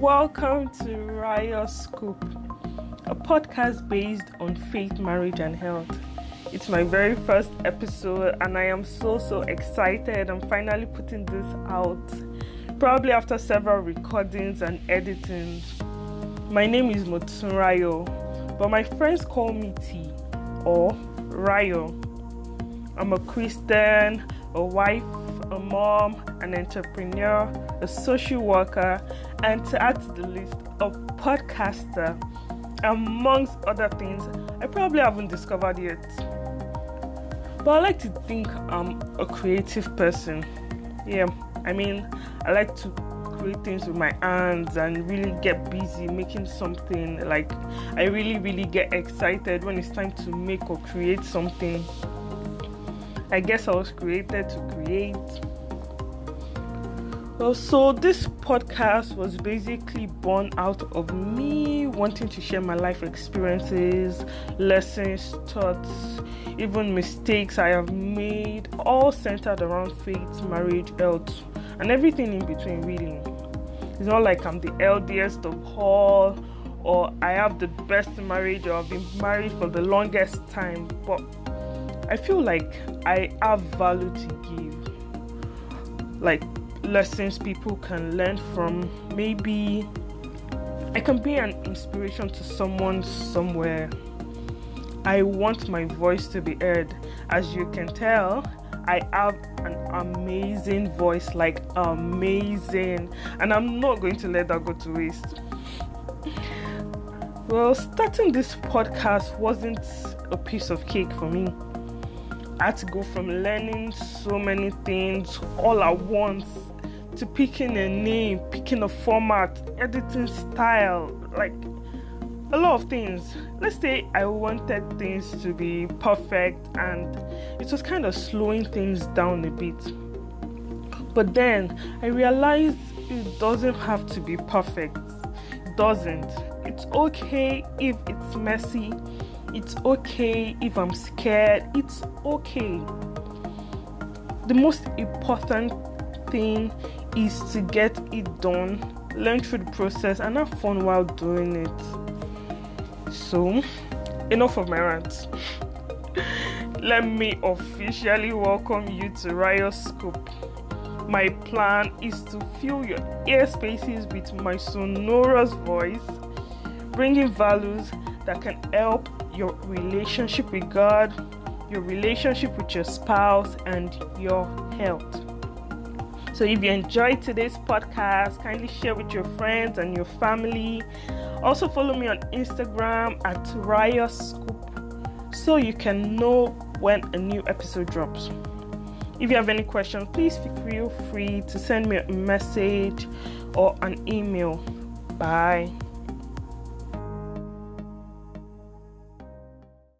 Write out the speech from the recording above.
Welcome to Raya Scoop, a podcast based on faith, marriage, and health. It's my very first episode, and I am so so excited. I'm finally putting this out, probably after several recordings and editings. My name is Motunrayo, but my friends call me T or Rayo. I'm a Christian, a wife, a mom, an entrepreneur, a social worker, and to add to the list, a podcaster, amongst other things I probably haven't discovered yet. But I like to think I'm a creative person. Yeah, I mean, I like to create things with my hands and really get busy making something. Like, I really, really get excited when it's time to make or create something. I guess I was created to create. Well, so this podcast was basically born out of me wanting to share my life experiences, lessons, thoughts, even mistakes I have made, all centered around faith, marriage, health, and everything in between, really. It's not like I'm the eldest of all, or I have the best marriage, or I've been married for the longest time, but I feel like I have value to give. Like, lessons people can learn from. Maybe I can be an inspiration to someone somewhere. I want my voice to be heard. As you can tell, I have an amazing voice, like amazing, and I'm not going to let that go to waste. Well, starting this podcast wasn't a piece of cake for me. I had to go from learning so many things all at once to picking a name, picking a format, editing style, like a lot of things. Let's say I wanted things to be perfect and it was kind of slowing things down a bit. But then I realized it doesn't have to be perfect. It doesn't. It's okay if it's messy. It's okay if I'm scared. It's okay. The most important thing is to get it done, learn through the process, and have fun while doing it. So, enough of my rants. Let me officially welcome you to Raya Scoop. My plan is to fill your ear spaces with my sonorous voice, bringing values that can help your relationship with God, your relationship with your spouse, and your health. So if you enjoyed today's podcast, kindly share with your friends and your family. Also follow me on Instagram at Raya Scoop so you can know when a new episode drops. If you have any questions, please feel free to send me a message or an email. Bye.